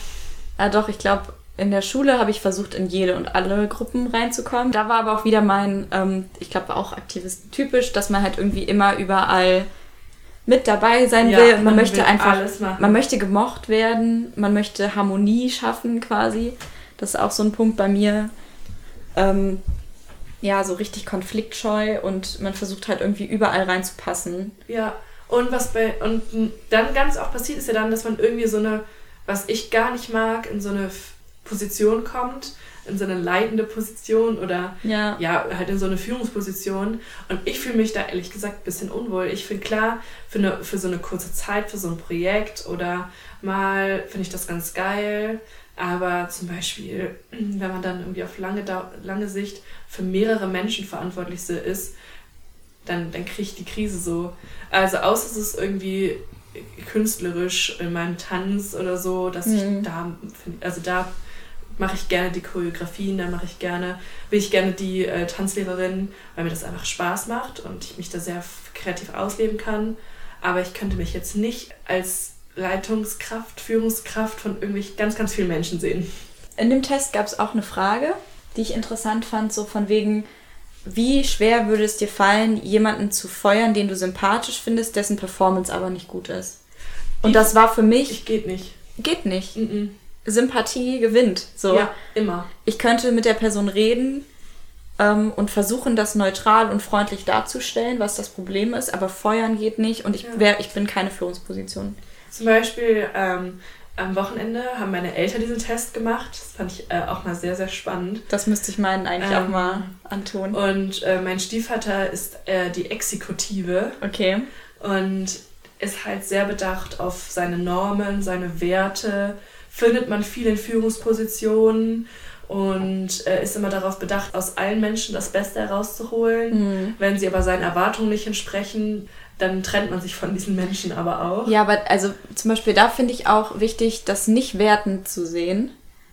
Ja, doch, ich glaube, in der Schule habe ich versucht, in jede und alle Gruppen reinzukommen. Da war aber auch wieder mein, ähm, ich glaube auch aktives typisch, dass man halt irgendwie immer überall mit dabei sein ja, will. Man, man möchte einfach, man möchte gemocht werden, man möchte Harmonie schaffen quasi. Das ist auch so ein Punkt bei mir. Ähm, ja, so richtig konfliktscheu und man versucht halt irgendwie überall reinzupassen. Ja, und was bei, und dann ganz oft passiert ist ja dann, dass man irgendwie so eine, was ich gar nicht mag, in so eine Position kommt, in so eine leitende Position oder ja, ja halt in so eine Führungsposition. Und ich fühle mich da ehrlich gesagt ein bisschen unwohl. Ich finde klar, für, eine, für so eine kurze Zeit, für so ein Projekt oder mal finde ich das ganz geil. Aber zum Beispiel, *clears throat* wenn man dann irgendwie auf lange, lange Sicht für mehrere Menschen verantwortlich ist, dann, dann kriege ich die Krise so. Also außer es ist irgendwie künstlerisch in meinem Tanz oder so, dass mhm. ich da, also da mache ich gerne die Choreografien, dann mache ich gerne, will ich gerne die äh, Tanzlehrerin, weil mir das einfach Spaß macht und ich mich da sehr kreativ ausleben kann. Aber ich könnte mich jetzt nicht als Leitungskraft, Führungskraft von irgendwelchen ganz, ganz vielen Menschen sehen. In dem Test gab es auch eine Frage, die ich interessant fand, so von wegen, wie schwer würde es dir fallen, jemanden zu feuern, den du sympathisch findest, dessen Performance aber nicht gut ist? Und die, das war für mich. Ich geht nicht. Geht nicht. Mm -mm. Sympathie gewinnt. So. Ja, immer. Ich könnte mit der Person reden ähm, und versuchen, das neutral und freundlich darzustellen, was das Problem ist, aber feuern geht nicht und ich, wär, ich bin keine Führungsposition. Zum Beispiel ähm, am Wochenende haben meine Eltern diesen Test gemacht. Das fand ich äh, auch mal sehr, sehr spannend. Das müsste ich meinen eigentlich ähm, auch mal antun. Und äh, mein Stiefvater ist äh, die Exekutive. Okay. Und ist halt sehr bedacht auf seine Normen, seine Werte findet man viel in Führungspositionen und äh, ist immer darauf bedacht, aus allen Menschen das Beste herauszuholen. Mhm. Wenn sie aber seinen Erwartungen nicht entsprechen, dann trennt man sich von diesen Menschen aber auch. Ja, aber also zum Beispiel da finde ich auch wichtig, das nicht wertend zu sehen.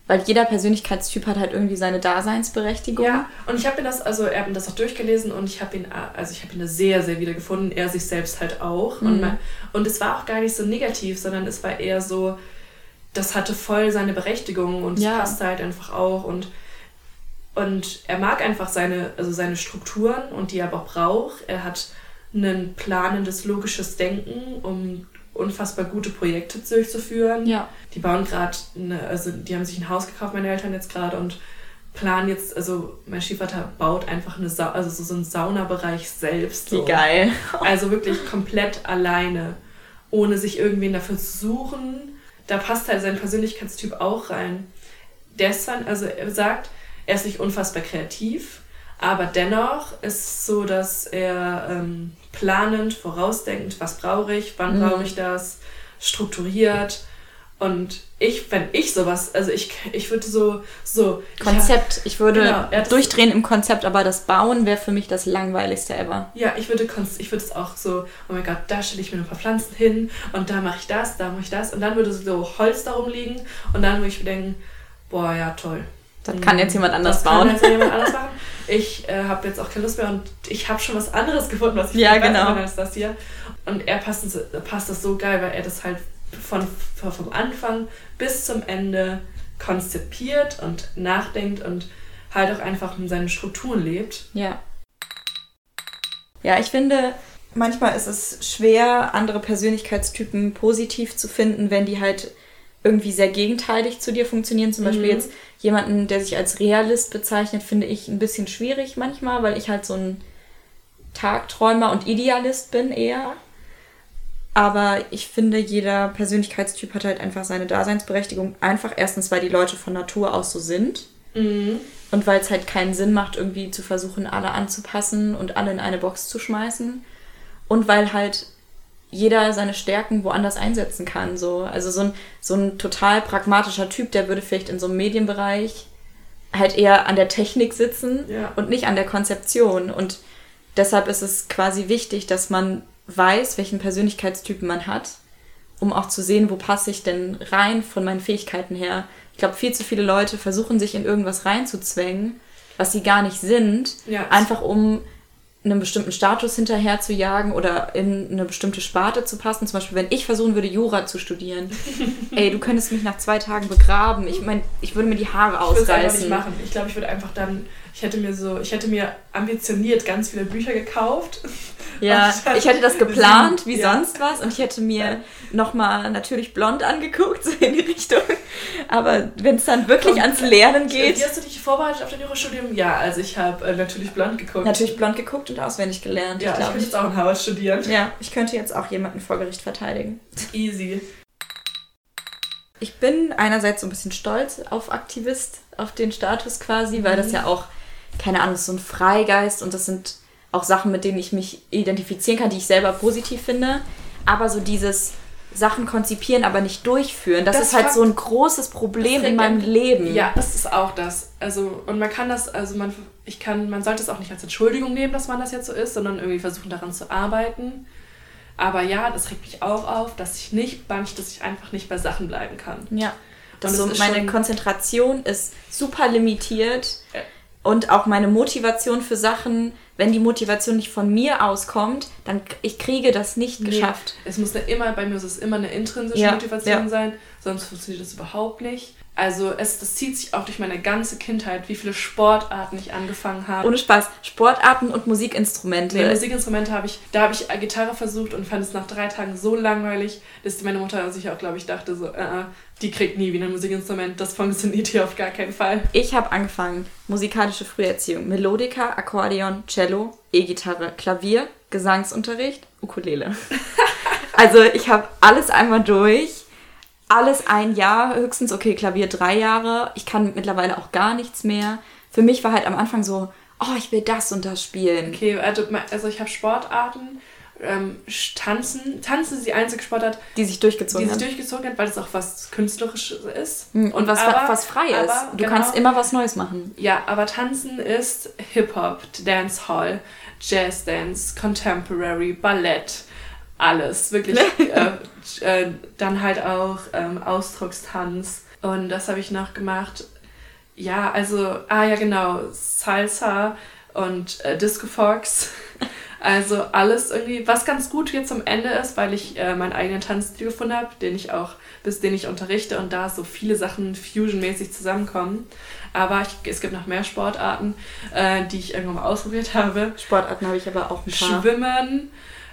Weil jeder Persönlichkeitstyp hat halt irgendwie seine Daseinsberechtigung. Ja, und ich habe mir das, also er hat mir das auch durchgelesen und ich habe ihn, also ich habe ihn da sehr, sehr wieder gefunden, er sich selbst halt auch. Mhm. Und, mein, und es war auch gar nicht so negativ, sondern es war eher so, das hatte voll seine Berechtigung und es ja. passte halt einfach auch und und er mag einfach seine also seine Strukturen und die er aber auch braucht. Er hat ein planendes logisches Denken, um unfassbar gute Projekte durchzuführen. Ja. Die bauen gerade, also die haben sich ein Haus gekauft, meine Eltern jetzt gerade und planen jetzt, also mein Stiefvater baut einfach eine Sa also so, so einen Saunabereich selbst. So. Wie geil. Also wirklich komplett alleine, ohne sich irgendwen dafür zu suchen da passt halt sein Persönlichkeitstyp auch rein. Der ist zwar, also er sagt, er ist nicht unfassbar kreativ, aber dennoch ist es so, dass er ähm, planend, vorausdenkend, was brauche ich, wann mhm. brauche ich das, strukturiert Und ich, wenn ich sowas, also ich, ich würde so, so. Konzept, ich, ich würde genau, ja, durchdrehen im Konzept, aber das Bauen wäre für mich das langweiligste ever. Ja, ich würde, ich würde es auch so, oh mein Gott, da stelle ich mir ein paar Pflanzen hin und da mache ich das, da mache ich das und dann würde so Holz darum liegen und dann würde ich mir denken, boah, ja, toll. Das kann jetzt jemand anders das bauen. Kann jetzt jemand anders *laughs* machen. Ich äh, habe jetzt auch keine Lust mehr und ich habe schon was anderes gefunden, was ich ja, genau. als das hier. Und er passt, passt das so geil, weil er das halt von, vom Anfang bis zum Ende konzipiert und nachdenkt und halt auch einfach in seinen Strukturen lebt. Ja. Ja, ich finde, manchmal ist es schwer, andere Persönlichkeitstypen positiv zu finden, wenn die halt irgendwie sehr gegenteilig zu dir funktionieren. Zum Beispiel mhm. jetzt jemanden, der sich als Realist bezeichnet, finde ich ein bisschen schwierig manchmal, weil ich halt so ein Tagträumer und Idealist bin eher. Aber ich finde, jeder Persönlichkeitstyp hat halt einfach seine Daseinsberechtigung. Einfach erstens, weil die Leute von Natur aus so sind. Mhm. Und weil es halt keinen Sinn macht, irgendwie zu versuchen, alle anzupassen und alle in eine Box zu schmeißen. Und weil halt jeder seine Stärken woanders einsetzen kann. So. Also so ein, so ein total pragmatischer Typ, der würde vielleicht in so einem Medienbereich halt eher an der Technik sitzen ja. und nicht an der Konzeption. Und deshalb ist es quasi wichtig, dass man weiß, welchen Persönlichkeitstypen man hat, um auch zu sehen, wo passe ich denn rein von meinen Fähigkeiten her. Ich glaube, viel zu viele Leute versuchen sich in irgendwas reinzuzwängen, was sie gar nicht sind, ja. einfach um einem bestimmten Status hinterher zu jagen oder in eine bestimmte Sparte zu passen. Zum Beispiel, wenn ich versuchen würde, Jura zu studieren. *laughs* Ey, du könntest mich nach zwei Tagen begraben. Ich meine, ich würde mir die Haare ausreißen. Ich würde es nicht machen. Ich glaube, ich würde einfach dann ich hätte mir so, ich hätte mir ambitioniert ganz viele Bücher gekauft. *laughs* Ja, ich hätte das geplant, wie ja. sonst was, und ich hätte mir ja. nochmal natürlich blond angeguckt, *laughs* so in die Richtung. Aber wenn es dann wirklich Komm, ans Lernen geht. Wie hast du dich vorbereitet auf dein Jurastudium? Ja, also ich habe äh, natürlich blond geguckt. Natürlich blond geguckt und auswendig gelernt. Ja, ich, ich könnte jetzt auch in Harvard studieren. Ja, ich könnte jetzt auch jemanden vor Gericht verteidigen. Easy. Ich bin einerseits so ein bisschen stolz auf Aktivist, auf den Status quasi, weil das mhm. ja auch keine Ahnung, so ein Freigeist und das sind auch Sachen, mit denen ich mich identifizieren kann, die ich selber positiv finde. Aber so dieses Sachen konzipieren, aber nicht durchführen, das, das ist halt so ein großes Problem in meinem Leben. Ja, das ist auch das. Also, und man kann das, also man, ich kann, man sollte es auch nicht als Entschuldigung nehmen, dass man das jetzt so ist, sondern irgendwie versuchen daran zu arbeiten. Aber ja, das regt mich auch auf, dass ich nicht, dass ich einfach nicht bei Sachen bleiben kann. Ja. Das so meine Konzentration ist super limitiert. Äh, und auch meine Motivation für Sachen, wenn die Motivation nicht von mir auskommt, dann ich kriege das nicht nee, geschafft. Es muss da immer, bei mir muss es immer eine intrinsische ja, Motivation ja. sein, sonst funktioniert das überhaupt nicht. Also es, das zieht sich auch durch meine ganze Kindheit, wie viele Sportarten ich angefangen habe. Ohne Spaß. Sportarten und Musikinstrumente. Nee, Musikinstrumente habe ich, da habe ich Gitarre versucht und fand es nach drei Tagen so langweilig, dass meine Mutter sich auch, glaube ich, dachte so, äh, die kriegt nie wieder ein Musikinstrument, das funktioniert hier auf gar keinen Fall. Ich habe angefangen, musikalische Früherziehung, Melodika, Akkordeon, Cello, E-Gitarre, Klavier, Gesangsunterricht, Ukulele. *laughs* also ich habe alles einmal durch alles ein Jahr, höchstens, okay, Klavier drei Jahre. Ich kann mittlerweile auch gar nichts mehr. Für mich war halt am Anfang so, oh, ich will das und das spielen. Okay, also, also ich habe Sportarten, ähm, Tanzen. Tanzen ist die einzige Sportart, die sich durchgezogen die hat. Die sich durchgezogen hat, weil es auch was Künstlerisches ist. Hm, und was, aber, was frei ist. Aber, du genau, kannst immer was Neues machen. Ja, aber Tanzen ist Hip-Hop, Dancehall, Jazz Dance, Contemporary, Ballett alles, wirklich. *laughs* äh, äh, dann halt auch ähm, Ausdruckstanz. Und das habe ich noch gemacht. Ja, also, ah ja, genau, Salsa und äh, Disco Fox. *laughs* Also alles irgendwie, was ganz gut jetzt zum Ende ist, weil ich äh, meinen eigenen Tanzstil gefunden habe, den ich auch, bis den ich unterrichte und da so viele Sachen fusionmäßig zusammenkommen. Aber ich, es gibt noch mehr Sportarten, äh, die ich irgendwann mal ausprobiert habe. Sportarten habe ich aber auch ein paar. Schwimmen,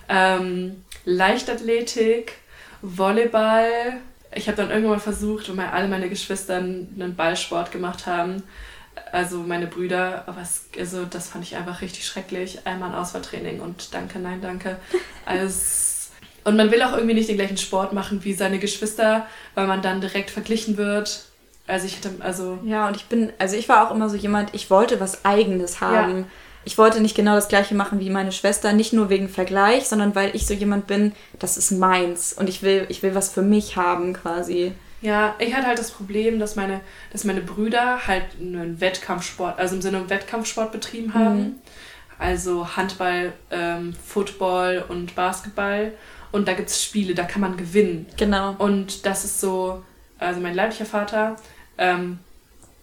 ähm, Leichtathletik, Volleyball. Ich habe dann irgendwann mal versucht, weil alle meine Geschwister einen Ballsport gemacht haben, also meine Brüder, aber es, also das fand ich einfach richtig schrecklich. Einmal ein Auswahltraining und danke, nein, danke. *laughs* Also, und man will auch irgendwie nicht den gleichen Sport machen wie seine Geschwister, weil man dann direkt verglichen wird. Also ich hätte, also. Ja, und ich bin, also ich war auch immer so jemand, ich wollte was Eigenes haben. Ja ich wollte nicht genau das gleiche machen wie meine Schwester, nicht nur wegen Vergleich, sondern weil ich so jemand bin, das ist meins und ich will, ich will was für mich haben quasi. Ja, ich hatte halt das Problem, dass meine, dass meine Brüder halt einen Wettkampfsport, also im Sinne Wettkampfsport betrieben haben. Mhm. Also Handball, ähm, Football und Basketball. Und da gibt es Spiele, da kann man gewinnen. Genau. Und das ist so, also mein leiblicher Vater ähm,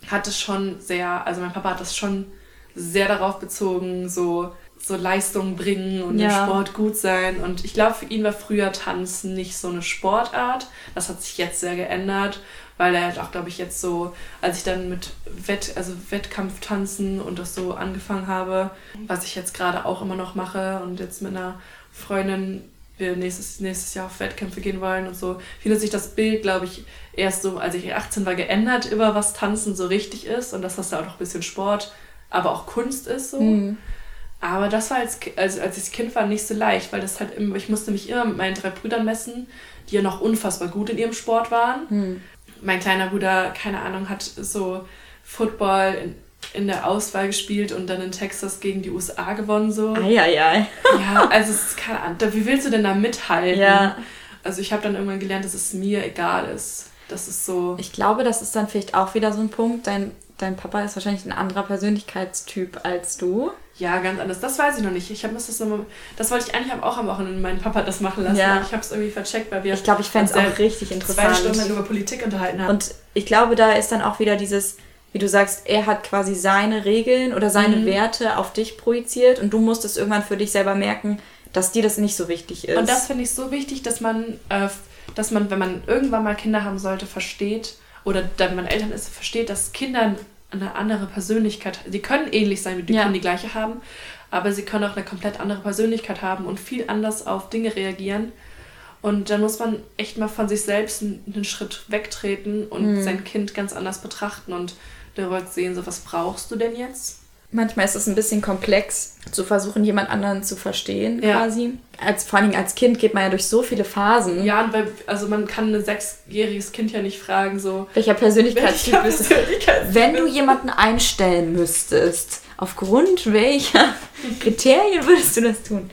hat es schon sehr, also mein Papa hat das schon sehr darauf bezogen, so so Leistungen bringen und ja. im Sport gut sein. Und ich glaube, für ihn war früher Tanzen nicht so eine Sportart. Das hat sich jetzt sehr geändert, weil er halt auch, glaube ich, jetzt so, als ich dann mit Wett, also Wettkampftanzen und das so angefangen habe, was ich jetzt gerade auch immer noch mache und jetzt mit einer Freundin wir nächstes, nächstes Jahr auf Wettkämpfe gehen wollen und so, findet sich das Bild, glaube ich, erst so, als ich 18 war, geändert, über was Tanzen so richtig ist und dass das da auch noch ein bisschen Sport, aber auch Kunst ist so. Mhm. Aber das war als, also als ich Kind war nicht so leicht, weil das halt immer, ich musste mich immer mit meinen drei Brüdern messen, die ja noch unfassbar gut in ihrem Sport waren. Hm. Mein kleiner Bruder, keine Ahnung, hat so Football in, in der Auswahl gespielt und dann in Texas gegen die USA gewonnen so. Eieiei. ja, also es ist keine Ahnung. Wie willst du denn da mithalten? Ja. Also ich habe dann irgendwann gelernt, dass es mir egal ist. Das ist so. Ich glaube, das ist dann vielleicht auch wieder so ein Punkt. Dein, dein Papa ist wahrscheinlich ein anderer Persönlichkeitstyp als du. Ja, ganz anders. Das weiß ich noch nicht. Ich habe das so, das wollte ich eigentlich auch am Wochenende meinen Papa das machen lassen. Ja. ich habe es irgendwie vercheckt, weil wir. Ich glaube, ich fände es auch richtig interessant. Zwei Stunden über Politik unterhalten haben. Und ich glaube, da ist dann auch wieder dieses, wie du sagst, er hat quasi seine Regeln oder seine mhm. Werte auf dich projiziert und du musstest irgendwann für dich selber merken, dass dir das nicht so wichtig ist. Und das finde ich so wichtig, dass man, äh, dass man, wenn man irgendwann mal Kinder haben sollte, versteht oder wenn man Eltern ist, versteht, dass Kinder eine andere Persönlichkeit. Sie können ähnlich sein, die ja. können die gleiche haben, aber sie können auch eine komplett andere Persönlichkeit haben und viel anders auf Dinge reagieren. Und dann muss man echt mal von sich selbst einen Schritt wegtreten und mhm. sein Kind ganz anders betrachten und darüber sehen, so was brauchst du denn jetzt? Manchmal ist es ein bisschen komplex, zu versuchen, jemand anderen zu verstehen, ja. quasi. Als, vor allem als Kind geht man ja durch so viele Phasen. Ja, weil, also man kann ein sechsjähriges Kind ja nicht fragen, so. Welcher Persönlichkeitstyp bist du? Wenn du jemanden einstellen müsstest, aufgrund welcher *laughs* Kriterien würdest du das tun?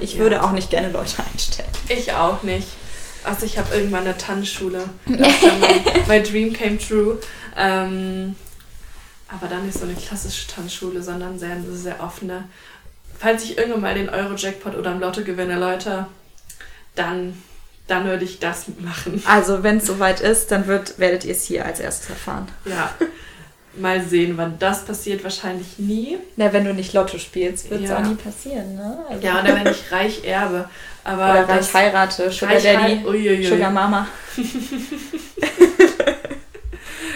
Ich ja. würde auch nicht gerne Leute einstellen. Ich auch nicht. Also ich habe irgendwann eine Tanzschule. *laughs* mein, mein Dream came true. Ähm, aber dann nicht so eine klassische Tanzschule, sondern sehr, sehr offene. Falls ich irgendwann mal den Euro-Jackpot oder im Lotto gewinne, Leute, dann, dann würde ich das machen. Also, wenn es soweit ist, dann wird, werdet ihr es hier als erstes erfahren. Ja. Mal sehen, wann das passiert. Wahrscheinlich nie. Na, wenn du nicht Lotto spielst, wird es ja. auch nie passieren, ne? Also. Ja, oder wenn ich reich erbe. *laughs* Aber oder reich heirate, Sugar reich Daddy. Sugar Mama. *laughs*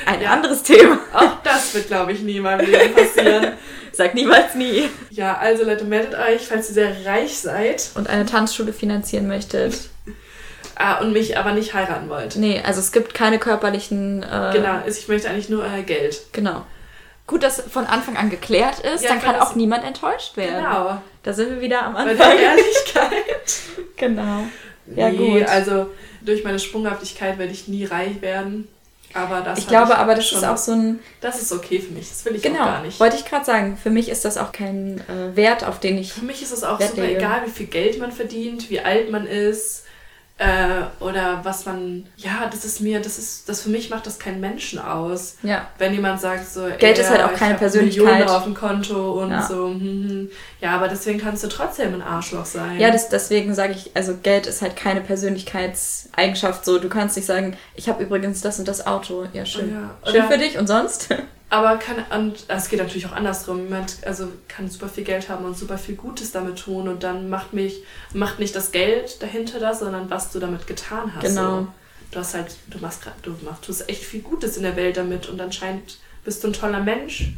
Ein ja. anderes Thema. Auch das wird, glaube ich, nie in meinem Leben passieren. *laughs* Sag niemals nie. Ja, also Leute, meldet euch, falls ihr sehr reich seid. Und eine Tanzschule finanzieren möchtet. *laughs* ah, und mich aber nicht heiraten wollt. Nee, also es gibt keine körperlichen... Äh, genau, ich möchte eigentlich nur euer Geld. Genau. Gut, dass von Anfang an geklärt ist, ja, dann kann auch niemand enttäuscht werden. Genau. Da sind wir wieder am Anfang. Bei der Ehrlichkeit. *laughs* genau. Ja, nee, gut. Also durch meine Sprunghaftigkeit werde ich nie reich werden. Aber das ich glaube, ich aber das schon, ist auch so ein. Das ist okay für mich. Das will ich genau, auch gar nicht. Wollte ich gerade sagen. Für mich ist das auch kein äh, Wert, auf den ich. Für mich ist es auch Wert super lege. egal, wie viel Geld man verdient, wie alt man ist. Äh, oder was man, ja, das ist mir, das ist, das für mich macht das keinen Menschen aus. Ja. Wenn jemand sagt so, Geld ist halt auch keine Persönlichkeit. Millionen auf dem Konto und ja. so, hm, hm. ja, aber deswegen kannst du trotzdem ein Arschloch sein. Ja, das, deswegen sage ich, also Geld ist halt keine Persönlichkeitseigenschaft. So, du kannst nicht sagen, ich habe übrigens das und das Auto. Ja, schön. Ja. Schön für dich und sonst? *laughs* Aber kann, und es geht natürlich auch andersrum. Jemand also kann super viel Geld haben und super viel Gutes damit tun und dann macht mich, macht nicht das Geld dahinter das, sondern was du damit getan hast. Genau. So. Du hast halt, du machst du machst, tust echt viel Gutes in der Welt damit und anscheinend bist du ein toller Mensch.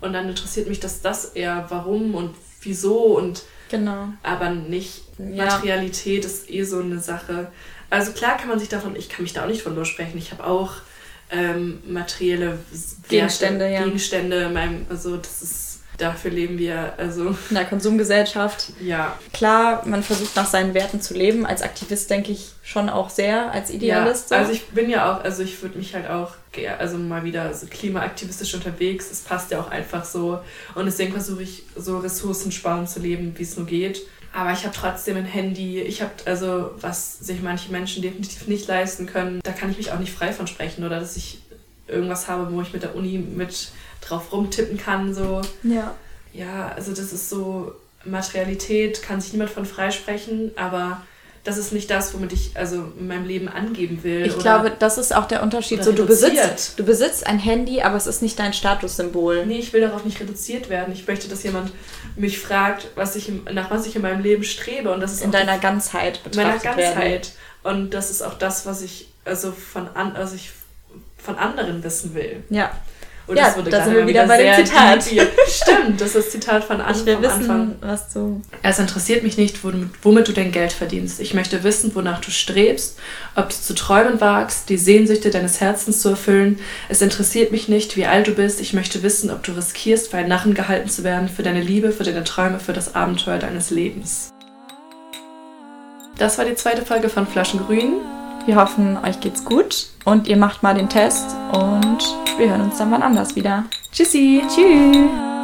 Und dann interessiert mich das, das eher, warum und wieso und genau. aber nicht ja. Materialität ist eh so eine Sache. Also klar kann man sich davon, ich kann mich da auch nicht von lossprechen. Ich habe auch ähm, materielle Gegenstände, Werte, ja. Gegenstände in meinem, also das ist dafür leben wir also in der Konsumgesellschaft. Ja. Klar, man versucht nach seinen Werten zu leben. Als Aktivist denke ich schon auch sehr, als Idealist. Ja, also ich bin ja auch, also ich würde mich halt auch, also mal wieder so klimaaktivistisch unterwegs. Es passt ja auch einfach so. Und deswegen versuche ich so ressourcensparend zu leben, wie es nur geht. Aber ich habe trotzdem ein Handy. Ich habe also, was sich manche Menschen definitiv nicht leisten können, da kann ich mich auch nicht frei von sprechen oder dass ich irgendwas habe, wo ich mit der Uni mit drauf rumtippen kann. So. Ja. Ja, also das ist so, Materialität kann sich niemand von freisprechen, aber das ist nicht das, womit ich also in meinem Leben angeben will. Ich glaube, das ist auch der Unterschied. So, du besitzt, du besitzt ein Handy, aber es ist nicht dein Statussymbol. Nee, ich will darauf nicht reduziert werden. Ich möchte, dass jemand mich fragt, was ich, nach was ich in meinem Leben strebe. Und das ist in deiner Ganzheit betrachtet meiner Ganzheit. Werden. Und das ist auch das, was ich also von, an, also ich von anderen wissen will. Ja. Und ja, da sind wir wieder bei dem Zitat. Stimmt, das ist das Zitat von Anfang. Ich will wissen, Anfang. was du... Es interessiert mich nicht, womit, womit du dein Geld verdienst. Ich möchte wissen, wonach du strebst, ob du zu träumen wagst, die Sehnsüchte deines Herzens zu erfüllen. Es interessiert mich nicht, wie alt du bist. Ich möchte wissen, ob du riskierst, für einen Narren gehalten zu werden, für deine Liebe, für deine Träume, für das Abenteuer deines Lebens. Das war die zweite Folge von Flaschengrün. Wir hoffen, euch geht's gut und ihr macht mal den Test und wir hören uns dann wann anders wieder. Tschüssi. Tschüss.